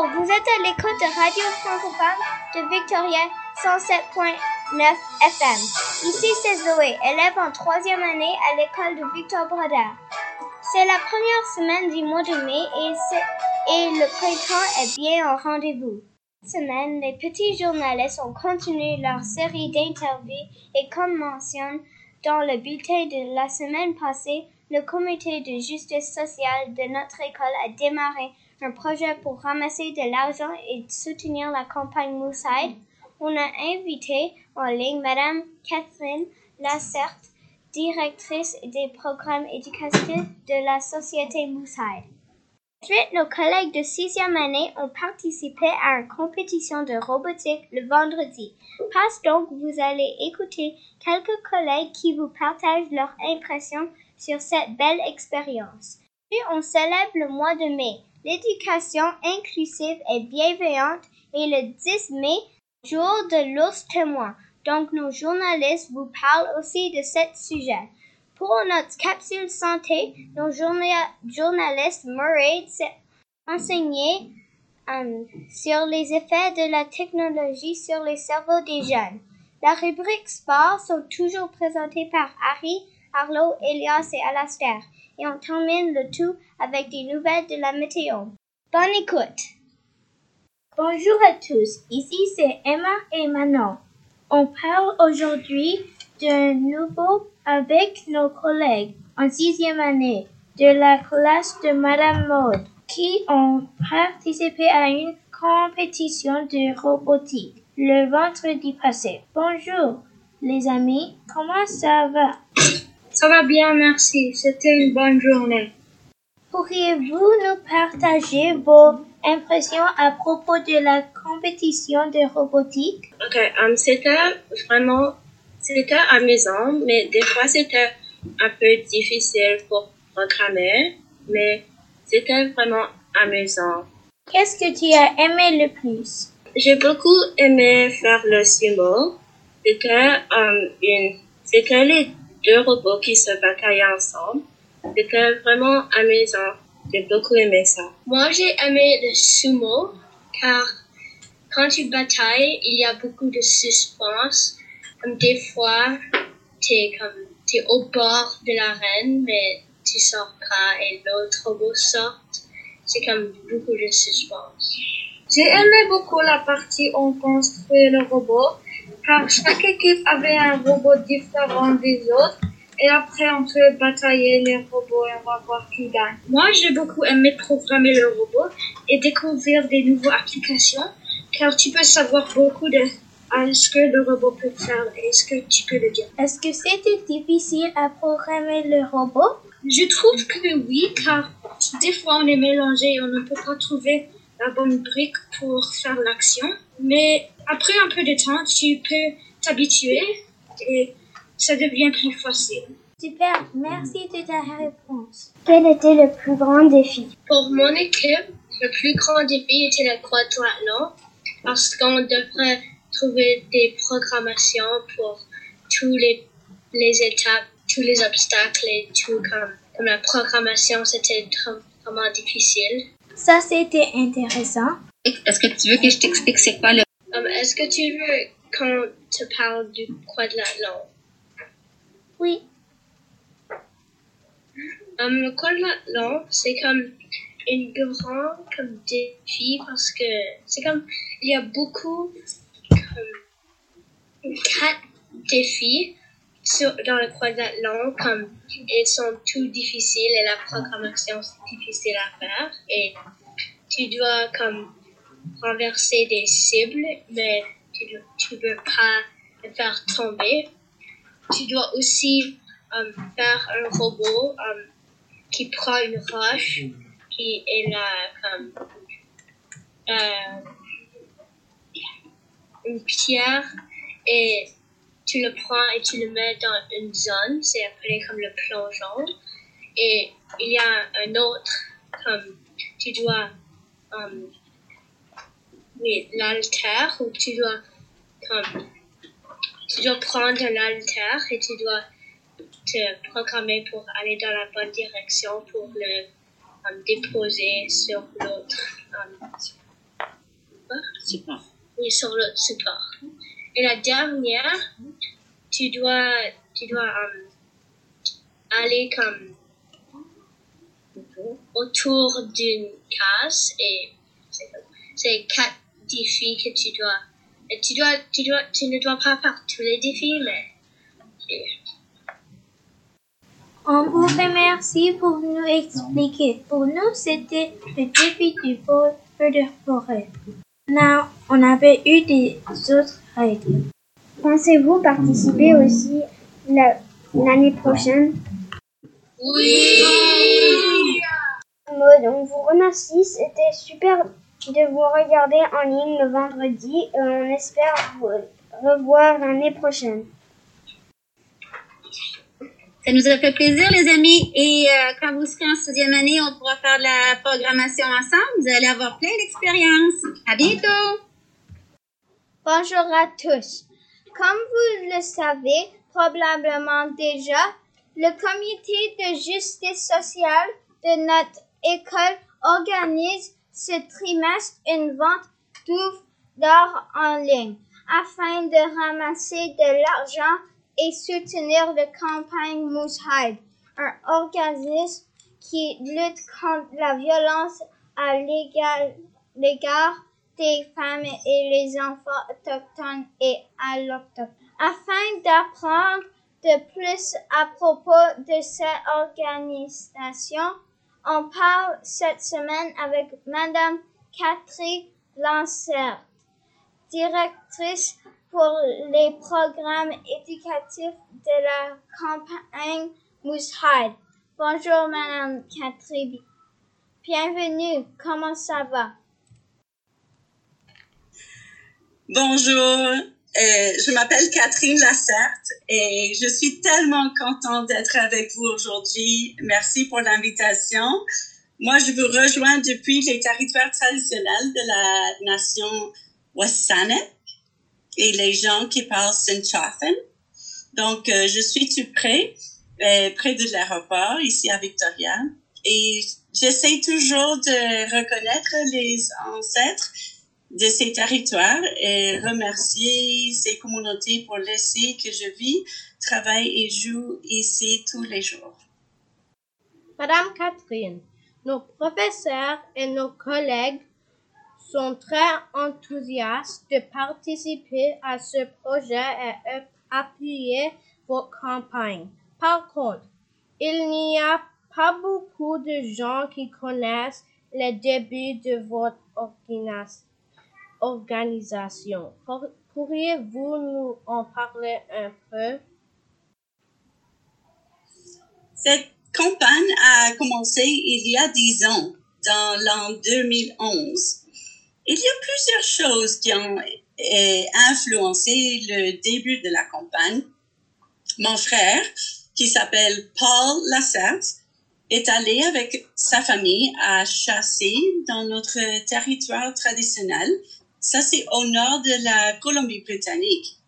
Bonjour, vous êtes à l'écoute de Radio Francophone de Victoria 107.9 FM. Ici c'est Zoé, élève en troisième année à l'école de Victor Brodeur. C'est la première semaine du mois de mai et, et le printemps est bien au rendez-vous. Cette semaine, les petits journalistes ont continué leur série d'interviews et comme mentionné dans le bulletin de la semaine passée, le comité de justice sociale de notre école a démarré un projet pour ramasser de l'argent et soutenir la campagne Moosehead. On a invité en ligne Madame Catherine Lacerte, directrice des programmes éducatifs de la Société Moosehead. Ensuite, nos collègues de sixième année ont participé à une compétition de robotique le vendredi. Passe donc, vous allez écouter quelques collègues qui vous partagent leurs impressions sur cette belle expérience. Puis on célèbre le mois de mai. L'éducation inclusive et bienveillante et le 10 mai, jour de l'ours témoin. Donc nos journalistes vous parlent aussi de ce sujet. Pour notre capsule santé, nos journalistes Murray s'est enseigné um, sur les effets de la technologie sur les cerveaux des jeunes. La rubrique sport sont toujours présentées par Harry, Arlo, Elias et Alastair et on termine le tout avec des nouvelles de la météo. Bonne écoute! Bonjour à tous, ici c'est Emma et Manon. On parle aujourd'hui de nouveau avec nos collègues en sixième année de la classe de Madame Maud qui ont participé à une compétition de robotique le vendredi passé. Bonjour les amis, comment ça va? Ça va bien, merci. C'était une bonne journée. Pourriez-vous nous partager vos impressions à propos de la compétition de robotique? Ok, um, c'était vraiment, c'était amusant, mais des fois c'était un peu difficile pour programmer, mais c'était vraiment amusant. Qu'est-ce que tu as aimé le plus? J'ai beaucoup aimé faire le sumo. C'était um, une, c'était les deux robots qui se bataillaient ensemble. C'était vraiment amusant. J'ai beaucoup aimé ça. Moi, j'ai aimé le sumo car quand tu batailles, il y a beaucoup de suspense. Comme des fois, tu es, comme, es au bord de l'arène, mais tu sors pas et l'autre robot sort. C'est comme beaucoup de suspense. J'ai aimé beaucoup la partie où on construit le robot car chaque équipe avait un robot différent des autres. Et après, on peut batailler les robots et on va voir qui gagne. Moi, j'ai beaucoup aimé programmer le robot et découvrir des nouvelles applications, car tu peux savoir beaucoup de ce que le robot peut faire et ce que tu peux le dire. Est-ce que c'était difficile à programmer le robot? Je trouve que oui, car des fois on est mélangé et on ne peut pas trouver la bonne brique pour faire l'action. Mais après un peu de temps, tu peux t'habituer et ça devient plus facile. Super, merci de ta réponse. Quel était le plus grand défi? Pour mon équipe, le plus grand défi était la croix de parce qu'on devrait trouver des programmations pour tous les, les étapes, tous les obstacles et tout comme, comme la programmation, c'était vraiment difficile. Ça, c'était intéressant. Est-ce que tu veux que je t'explique c'est quoi le... Um, Est-ce que tu veux qu'on te parle du croix de l'Atlan? Oui. Um, le croix de l'Atlan, c'est comme une grand comme défi parce que c'est comme il y a beaucoup comme quatre défis sur, dans le croix de l'Atlan comme ils sont tous difficiles et la programmation c'est difficile à faire et tu dois comme renverser des cibles mais tu ne peux pas les faire tomber. Tu dois aussi um, faire un robot um, qui prend une roche qui est là comme euh, une pierre et tu le prends et tu le mets dans une zone, c'est appelé comme le plongeon. Et il y a un autre, comme tu dois, oui, l'alter, où tu dois, comme, tu dois prendre l'alter et tu dois te programmer pour aller dans la bonne direction pour le um, déposer sur l'autre um, support. Oui, sur le support. Et la dernière, tu dois, tu dois euh, aller comme autour d'une case et c'est quatre défis que tu dois. Et tu dois, tu dois, tu ne dois pas faire tous les défis, mais On vous remercie pour nous expliquer. Pour nous, c'était le défi du feu de forêt. Là, on avait eu des autres règles. Pensez-vous participer aussi la- l'année prochaine? Oui! Maud, on vous remercie. C'était super de vous regarder en ligne le vendredi et on espère vous revoir l'année prochaine. Ça nous a fait plaisir, les amis. Et euh, quand vous serez en sixième année, on pourra faire de la programmation ensemble. Vous allez avoir plein d'expériences. À bientôt! Bonjour à tous. Comme vous le savez probablement déjà, le comité de justice sociale de notre école organise ce trimestre une vente d'œuvres d'art en ligne afin de ramasser de l'argent et soutenir la campagne Moose Hide, un organisme qui lutte contre la violence à l'égard des femmes et les enfants autochtones et allochtones. Afin d'apprendre de plus à propos de cette organisation, on parle cette semaine avec Madame Catherine Lancert, directrice pour les programmes éducatifs de la campagne Moose Hide. Bonjour Madame Catherine. Bienvenue. Comment ça va? Bonjour, euh, je m'appelle Catherine Lacerte et je suis tellement contente d'être avec vous aujourd'hui. Merci pour l'invitation. Moi, je vous rejoins depuis les territoires traditionnels de la nation Wasanet et les gens qui parlent Sinchothan. Donc, euh, je suis tout près, euh, près de l'aéroport, ici à Victoria. Et j'essaie toujours de reconnaître les ancêtres de ces territoires et remercier ces communautés pour laisser que je vis, travaille et joue ici tous les jours. Madame Catherine, nos professeurs et nos collègues sont très enthousiastes de participer à ce projet et appuyer votre campagne. Par contre, il n'y a pas beaucoup de gens qui connaissent les débuts de votre organis- organisation. Pour- Pourriez-vous nous en parler un peu? Cette campagne a commencé il y a dix ans, dans l'an 2011. Il y a plusieurs choses qui ont euh, influencé le début de la campagne. Mon frère, qui s'appelle Paul Lassette, est allé avec sa famille à chasser dans notre territoire traditionnel. Ça, c'est au nord de la Colombie-Britannique.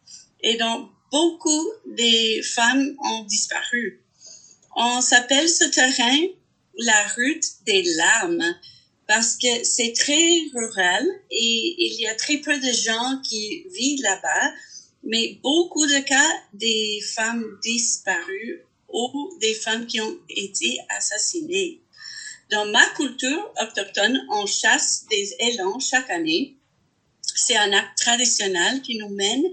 Et donc, beaucoup des femmes ont disparu. On s'appelle ce terrain la route des larmes parce que c'est très rural et il y a très peu de gens qui vivent là-bas, mais beaucoup de cas des femmes disparues ou des femmes qui ont été assassinées. Dans ma culture autochtone, on chasse des élans chaque année. C'est un acte traditionnel qui nous mène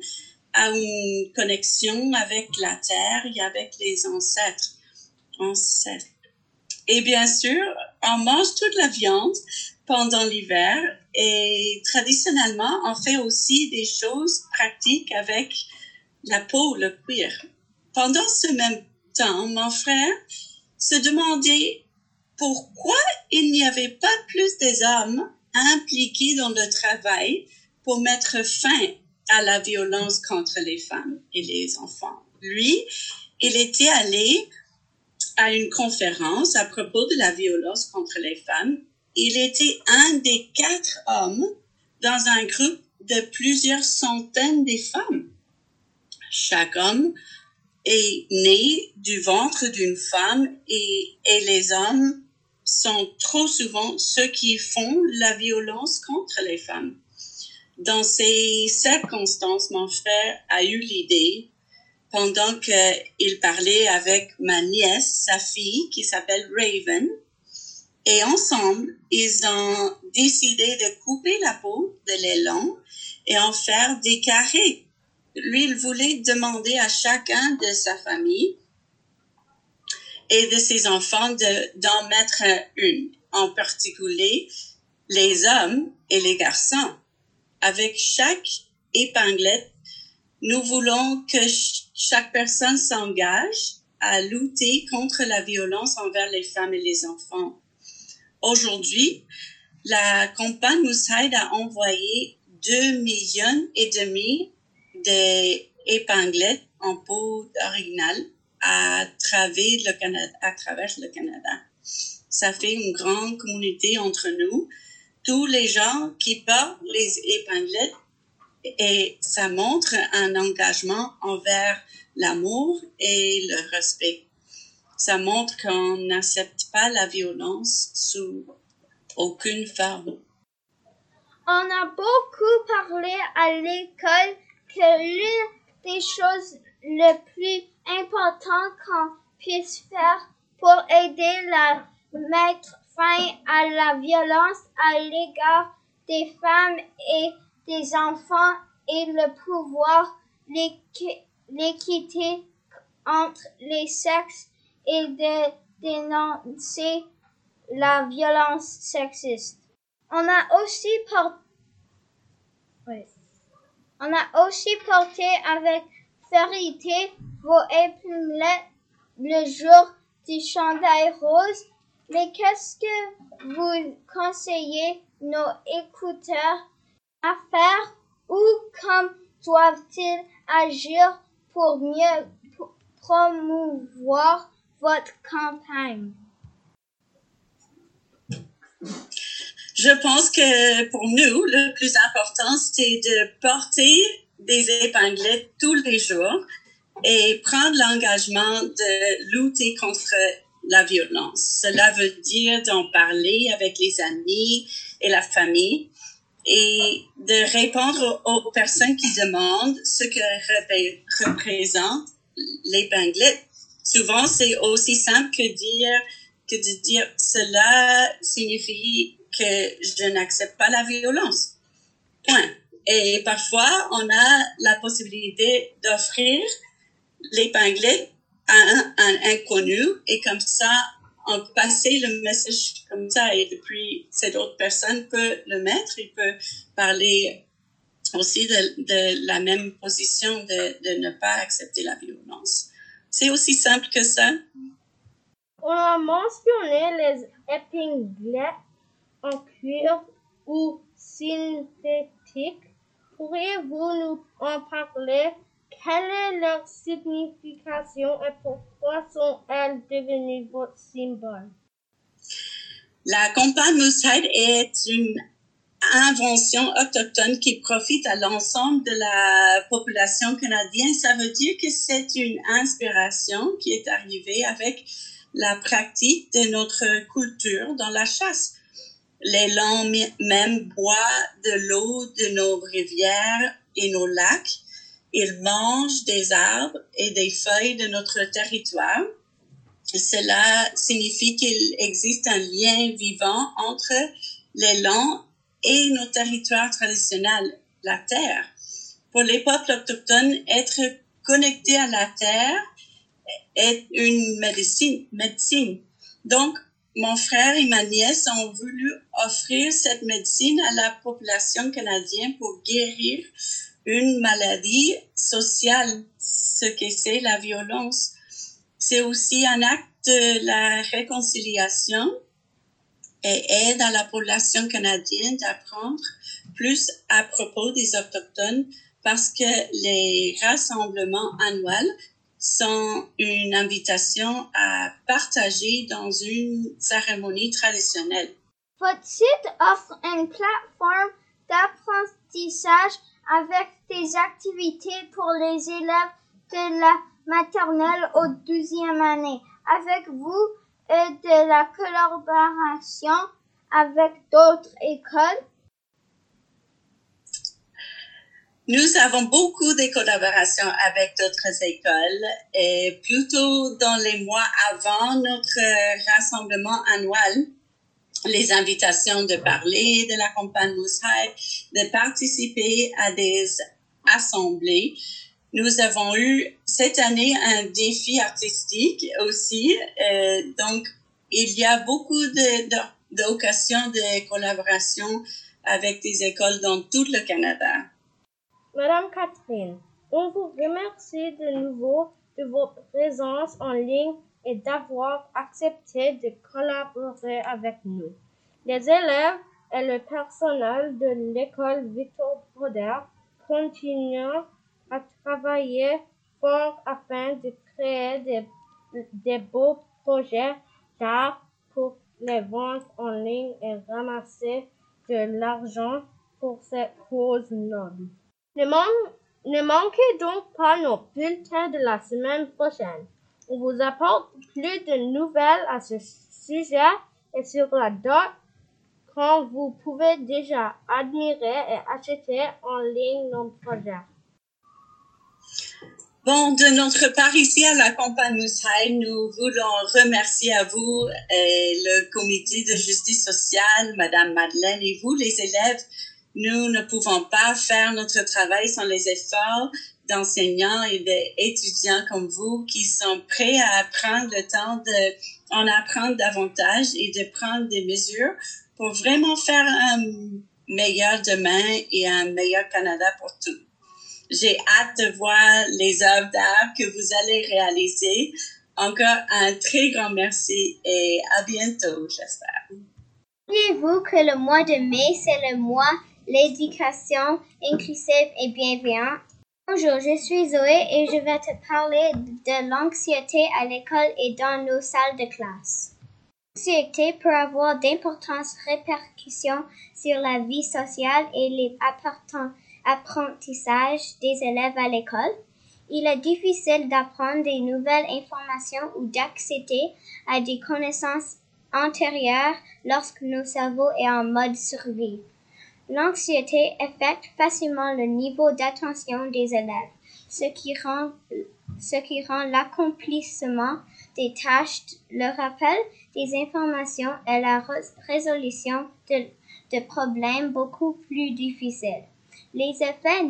à une connexion avec la terre et avec les ancêtres. ancêtres. Et bien sûr, on mange toute la viande pendant l'hiver et traditionnellement, on fait aussi des choses pratiques avec la peau, le cuir. Pendant ce même temps, mon frère se demandait pourquoi il n'y avait pas plus des hommes impliqués dans le travail pour mettre fin à la violence contre les femmes et les enfants. Lui, il était allé à une conférence à propos de la violence contre les femmes. Il était un des quatre hommes dans un groupe de plusieurs centaines de femmes. Chaque homme est né du ventre d'une femme et, et les hommes sont trop souvent ceux qui font la violence contre les femmes. Dans ces circonstances, mon frère a eu l'idée, pendant qu'il parlait avec ma nièce, sa fille, qui s'appelle Raven, et ensemble, ils ont décidé de couper la peau de l'élan et en faire des carrés. Lui, il voulait demander à chacun de sa famille et de ses enfants d'en mettre une, en particulier les hommes et les garçons. Avec chaque épinglette, nous voulons que chaque personne s'engage à lutter contre la violence envers les femmes et les enfants. Aujourd'hui, la compagnie nous aide à envoyer 2 millions et demi d'épinglettes en peau originale à travers le Canada. Ça fait une grande communauté entre nous. Tous les gens qui portent les épinglettes et ça montre un engagement envers l'amour et le respect ça montre qu'on n'accepte pas la violence sous aucune forme. On a beaucoup parlé à l'école que l'une des choses les plus importantes qu'on puisse faire pour aider à mettre fin à la violence à l'égard des femmes et des enfants est le pouvoir, l'équité entre les sexes et de dénoncer la violence sexiste. On a aussi porté, on a aussi porté avec fierté vos épaulettes le jour du chandail rose. Mais qu'est-ce que vous conseillez nos écouteurs à faire ou comment doivent-ils agir pour mieux promouvoir votre campagne? Je pense que pour nous, le plus important, c'est de porter des épinglettes tous les jours et prendre l'engagement de lutter contre la violence. Cela veut dire d'en parler avec les amis et la famille et de répondre aux personnes qui demandent ce que représente l'épinglette souvent c'est aussi simple que dire que de dire cela signifie que je n'accepte pas la violence. Point. Et parfois, on a la possibilité d'offrir l'épinglette un, inconnu et comme ça, on peut passer le message comme ça et depuis cette autre personne peut le mettre, il peut parler aussi de, de la même position de, de ne pas accepter la violence. C'est aussi simple que ça. On a mentionné les épinglettes en cuir ou synthétique. Pourriez-vous nous en parler? Quelle est leur signification et pourquoi sont-elles devenues votre symbole? La campagne Moosehead est une invention autochtone qui profite à l'ensemble de la population canadienne, ça veut dire que c'est une inspiration qui est arrivée avec la pratique de notre culture dans la chasse. Les langues même boivent de l'eau de nos rivières et nos lacs. Ils mangent des arbres et des feuilles de notre territoire. Cela signifie qu'il existe un lien vivant entre langues et nos territoires traditionnels, la terre. Pour les peuples autochtones, être connecté à la terre est une médecine. médecine. Donc, mon frère et ma nièce ont voulu offrir cette médecine à la population canadienne pour guérir une maladie sociale, ce que c'est la violence. C'est aussi un acte de la réconciliation et aide à la population canadienne d'apprendre plus à propos des Autochtones parce que les rassemblements annuels sont une invitation à partager dans une cérémonie traditionnelle. Votre site offre une plateforme d'apprentissage avec des activités pour les élèves de la maternelle au 12e année. Avec vous, et de la collaboration avec d'autres écoles? Nous avons beaucoup de collaborations avec d'autres écoles et plutôt dans les mois avant notre rassemblement annuel, les invitations de parler de la campagne Moussaï, de participer à des assemblées. Nous avons eu cette année un défi artistique aussi. Euh, donc, il y a beaucoup d'occasions de, de, de collaboration avec des écoles dans tout le Canada. Madame Catherine, on vous remercie de nouveau de votre présence en ligne et d'avoir accepté de collaborer avec nous. Les élèves et le personnel de l'école Victor Broder continuent à travailler fort afin de créer des, des beaux projets d'art pour les ventes en ligne et ramasser de l'argent pour cette cause noble. Ne, ne manquez donc pas nos bulletins de la semaine prochaine. On vous apporte plus de nouvelles à ce sujet et sur la date quand vous pouvez déjà admirer et acheter en ligne nos projets. Bon, de notre part ici à la campagne Moussaï, nous voulons remercier à vous et le comité de justice sociale, Madame Madeleine et vous, les élèves. Nous ne pouvons pas faire notre travail sans les efforts d'enseignants et d'étudiants comme vous qui sont prêts à prendre le temps de en apprendre davantage et de prendre des mesures pour vraiment faire un meilleur demain et un meilleur Canada pour tous. J'ai hâte de voir les œuvres d'art que vous allez réaliser. Encore un très grand merci et à bientôt, j'espère. Saviez-vous que le mois de mai, c'est le mois l'éducation inclusive et bienveillante? Bonjour, je suis Zoé et je vais te parler de l'anxiété à l'école et dans nos salles de classe. L'anxiété peut avoir d'importantes répercussions sur la vie sociale et les apprentissages des élèves à l'école. Il est difficile d'apprendre des nouvelles informations ou d'accéder à des connaissances antérieures lorsque nos cerveaux est en mode survie. L'anxiété affecte facilement le niveau d'attention des élèves, ce qui rend, l'accomplissement des tâches, le rappel des informations et la résolution de, de problèmes beaucoup plus difficiles. Les effets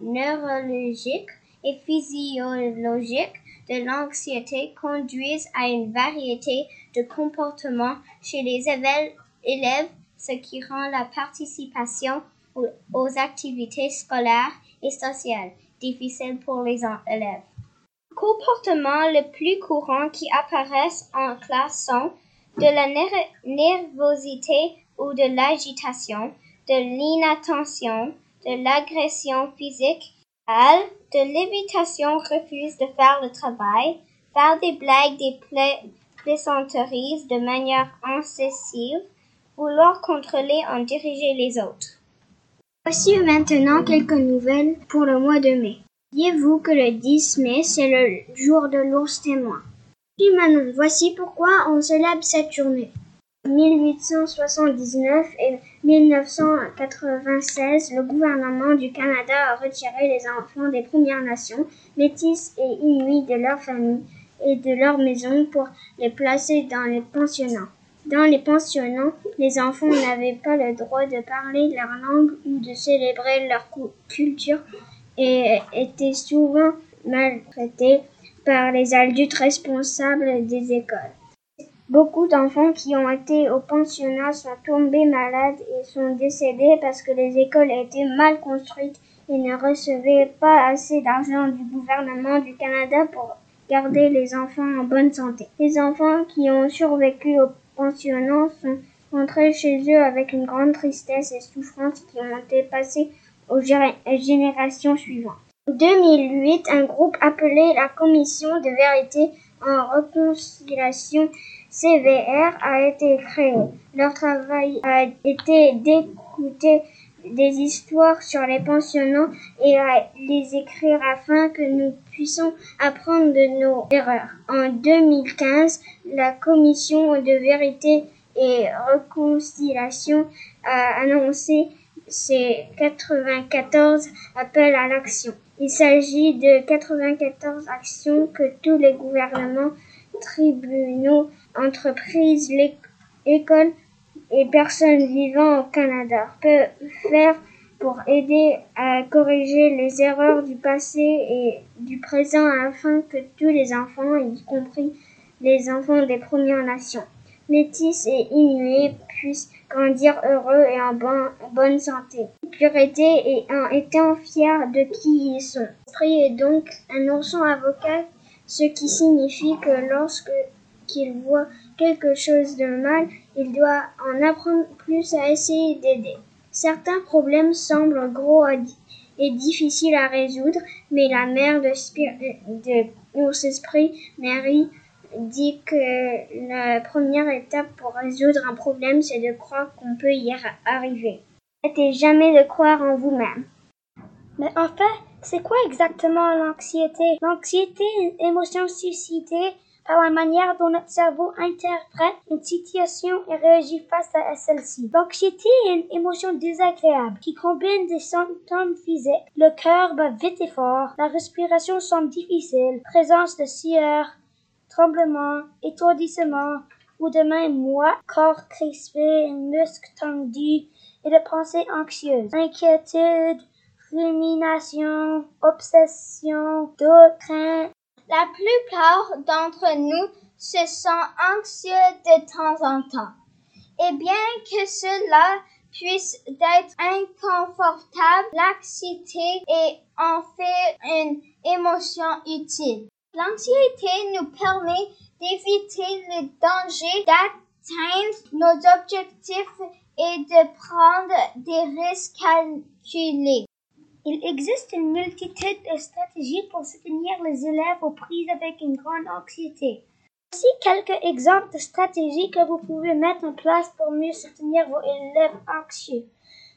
neurologiques et physiologiques de l'anxiété conduisent à une variété de comportements chez les élèves, ce qui rend la participation aux activités scolaires et sociales difficile pour les élèves. Les comportements les plus courants qui apparaissent en classe sont de la nervosité ou de l'agitation, de l'inattention, de l'agression physique, de l'évitation refuse de faire le travail, faire des blagues, des plaisanteries de manière incessive, vouloir contrôler en diriger les autres. Voici maintenant quelques nouvelles pour le mois de mai. Saviez-vous que le 10 mai, c'est le jour de l'ours témoin? Puis Manon, voici pourquoi on célèbre cette journée. 1879 et 1996, le gouvernement du Canada a retiré les enfants des Premières Nations, métis et inuits de leur famille et de leur maison pour les placer dans les pensionnats. Dans les pensionnats, les enfants n'avaient pas le droit de parler leur langue ou de célébrer leur culture et étaient souvent maltraités par les adultes responsables des écoles. Beaucoup d'enfants qui ont été au pensionnat sont tombés malades et sont décédés parce que les écoles étaient mal construites et ne recevaient pas assez d'argent du gouvernement du Canada pour garder les enfants en bonne santé. Les enfants qui ont survécu au pensionnat sont rentrés chez eux avec une grande tristesse et souffrance qui ont été passées aux générations suivantes. En 2008, un groupe appelé la Commission de vérité en réconciliation CVR a été créé. Leur travail a été d'écouter des histoires sur les pensionnats et à les écrire afin que nous puissions apprendre de nos erreurs. En 2015, la Commission de vérité et réconciliation a annoncé c'est 94 appels à l'action. Il s'agit de 94 actions que tous les gouvernements, tribunaux, entreprises, écoles et personnes vivant au Canada peuvent faire pour aider à corriger les erreurs du passé et du présent afin que tous les enfants, y compris les enfants des Premières Nations, métis et inuits, puissent grandir heureux et en, bonne santé, pureté et en étant fiers de qui ils sont. L'esprit est donc un ourson avocat, ce qui signifie que lorsque qu'il voit quelque chose de mal, il doit en apprendre plus à essayer d'aider. Certains problèmes semblent gros et difficiles à résoudre, mais la mère de, de esprit, Mary, dit que la première étape pour résoudre un problème, c'est de croire qu'on peut y arriver. N'arrêtez jamais de croire en vous-même. Mais en fait, c'est quoi exactement l'anxiété? L'anxiété émotion suscitée par la manière dont notre cerveau interprète une situation et réagit face à celle-ci. L'anxiété est une émotion désagréable qui combine des symptômes physiques. Le cœur bat vite et fort, la respiration semble difficile, présence de sueur, tremblement, étourdissement ou de même moi, corps crispé, muscles tendus et de pensées anxieuses, inquiétude, rumination, obsession, doute, crainte, la plupart d'entre nous se sentent anxieux de temps en temps. Et bien que cela puisse être inconfortable, l'anxiété est en fait une émotion utile. L'anxiété nous permet d'éviter le danger, d'atteindre nos objectifs et de prendre des risques calculés. Il existe une multitude de stratégies pour soutenir les élèves aux prises avec une grande anxiété. Voici quelques exemples de stratégies que vous pouvez mettre en place pour mieux soutenir vos élèves anxieux.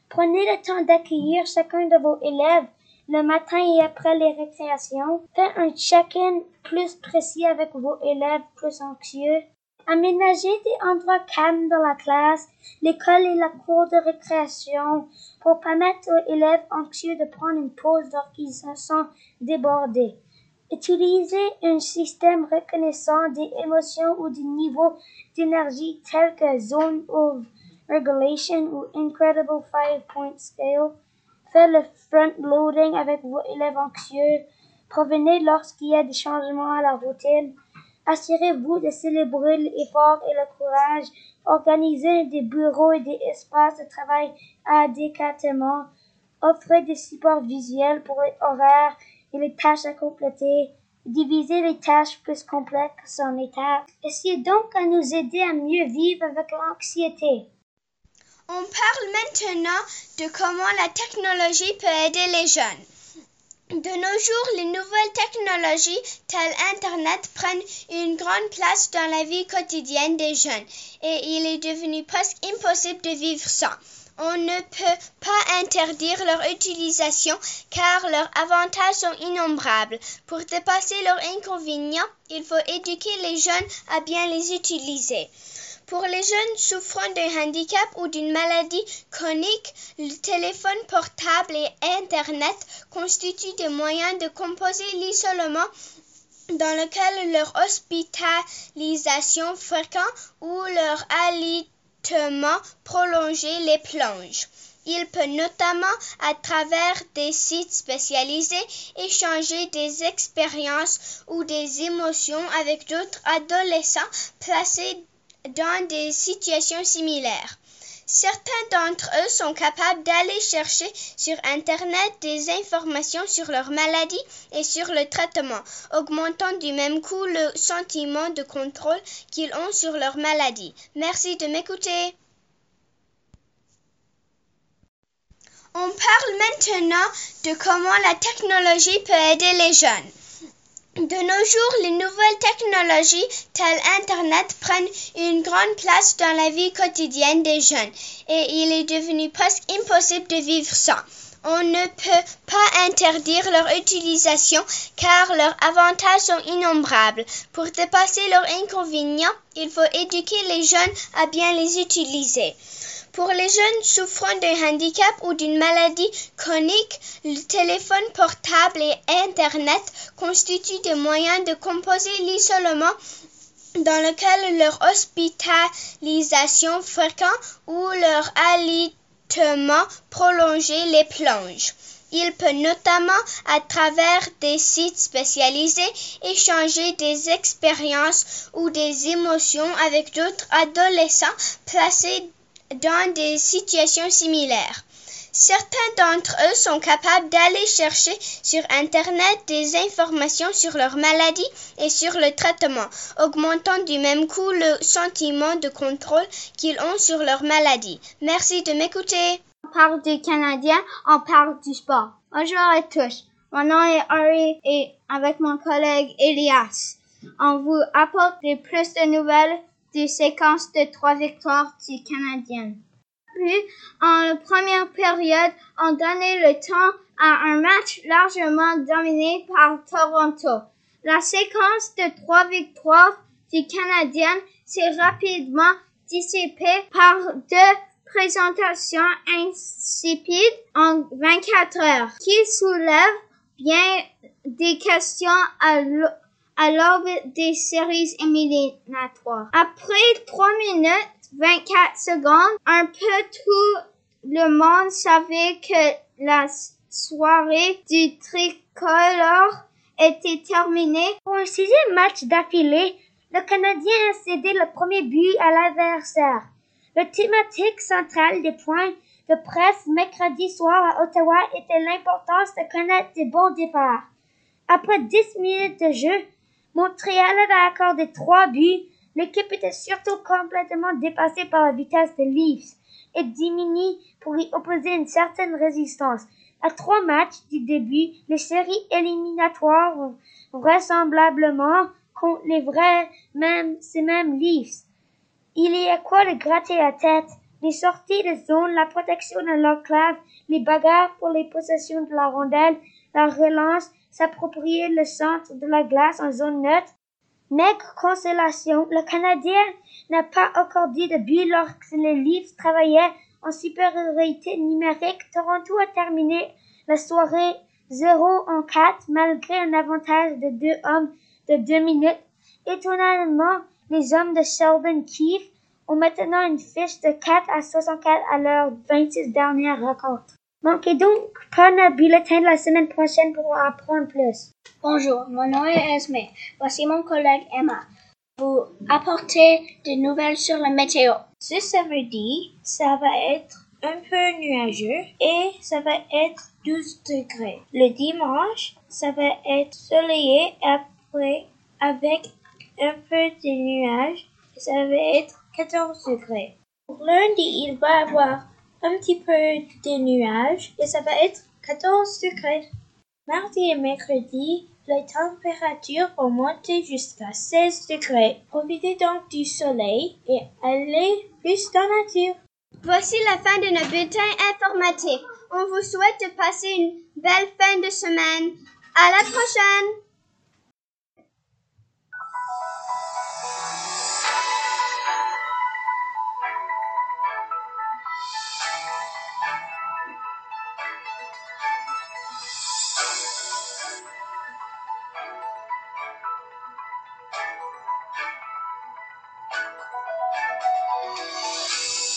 Prenez le temps d'accueillir chacun de vos élèves le matin et après les récréations. Faites un check-in plus précis avec vos élèves plus anxieux. Aménagez des endroits calmes dans la classe, l'école et la cour de récréation pour permettre aux élèves anxieux de prendre une pause lorsqu'ils se sentent débordés. Utilisez un système reconnaissant des émotions ou des niveaux d'énergie tels que Zone of Regulation ou Incredible Five Point Scale. Faites le front-loading avec vos élèves anxieux. Provenez lorsqu'il y a des changements à la routine. Assurez-vous de célébrer l'effort et le courage. Organisez des bureaux et des espaces de travail adéquatement. Offrez des supports visuels pour les horaires et les tâches à compléter. Divisez les tâches plus complexes en étapes. Essayez donc à nous aider à mieux vivre avec l'anxiété. On parle maintenant de comment la technologie peut aider les jeunes. De nos jours, les nouvelles technologies telles Internet prennent une grande place dans la vie quotidienne des jeunes et il est devenu presque impossible de vivre sans. On ne peut pas interdire leur utilisation car leurs avantages sont innombrables. Pour dépasser leurs inconvénients, il faut éduquer les jeunes à bien les utiliser. Pour les jeunes souffrant d'un handicap ou d'une maladie chronique, le téléphone portable et Internet constituent des moyens de composer l'isolement dans lequel leur hospitalisation fréquente ou leur alitement prolongé les plonge. Il peut notamment, à travers des sites spécialisés, échanger des expériences ou des émotions avec d'autres adolescents placés dans des situations similaires. Certains d'entre eux sont capables d'aller chercher sur Internet des informations sur leur maladie et sur le traitement, augmentant du même coup le sentiment de contrôle qu'ils ont sur leur maladie. Merci de m'écouter. On parle maintenant de comment la technologie peut aider les jeunes. De nos jours, les nouvelles technologies telles Internet prennent une grande place dans la vie quotidienne des jeunes et il est devenu presque impossible de vivre sans. On ne peut pas interdire leur utilisation car leurs avantages sont innombrables. Pour dépasser leurs inconvénients, il faut éduquer les jeunes à bien les utiliser. Pour les jeunes souffrant d'un handicap ou d'une maladie chronique, le téléphone portable et Internet constituent des moyens de composer l'isolement dans lequel leur hospitalisation fréquente ou leur alitement prolongé les plonge. Il peut notamment, à travers des sites spécialisés, échanger des expériences ou des émotions avec d'autres adolescents placés dans des situations similaires. Certains d'entre eux sont capables d'aller chercher sur Internet des informations sur leur maladie et sur le traitement, augmentant du même coup le sentiment de contrôle qu'ils ont sur leur maladie. Merci de m'écouter. On parle du Canadien, on parle du sport. Bonjour à tous. Mon nom est Ari et avec mon collègue Elias, on vous apporte plus de nouvelles des séquences de trois victoires du Canadien. Puis, en première période, on donnait le temps à un match largement dominé par Toronto. La séquence de trois victoires du Canadien s'est rapidement dissipée par deux présentations insipides en 24 heures, qui soulèvent bien des questions à l'aube des séries éliminatoires. Après trois minutes 24 secondes, un peu tout le monde savait que la soirée du tricolore était terminée. Pour un sixième match d'affilée, le Canadien a cédé le premier but à l'adversaire. Le thématique central des points de presse mercredi soir à Ottawa était l'importance de connaître des bons départs. Après dix minutes de jeu, Montréal avait accordé trois buts L'équipe était surtout complètement dépassée par la vitesse de Leafs et diminuée pour y opposer une certaine résistance. À trois matchs du début, les séries éliminatoires vraisemblablement contre les vrais, même, ces mêmes Leafs. Il y a quoi de gratter la tête? Les sorties de zone, la protection de l'enclave, les bagarres pour les possessions de la rondelle, la relance, s'approprier le centre de la glace en zone neutre, Maigre consolation, le Canadien n'a pas dit de but lorsque les Leafs travaillaient en supériorité numérique. Toronto a terminé la soirée 0 en 4 malgré un avantage de deux hommes de deux minutes. Étonnamment, les hommes de Sheldon Keefe ont maintenant une fiche de 4 à 64 à leur 26 dernières rencontres. Manquez donc pas le bulletin de la semaine prochaine pour en apprendre plus. Bonjour, mon nom est Esme. Voici mon collègue Emma. Vous apporter des nouvelles sur la météo. Ce samedi, ça va être un peu nuageux et ça va être 12 degrés. Le dimanche, ça va être soleillé après avec un peu de nuages ça va être 14 degrés. Pour lundi, il va avoir un petit peu de nuages et ça va être 14 degrés. Mardi et mercredi, les températures vont monter jusqu'à 16 degrés. Profitez donc du soleil et allez plus dans la nature. Voici la fin de notre bulletin informatif. On vous souhaite de passer une belle fin de semaine. À la prochaine!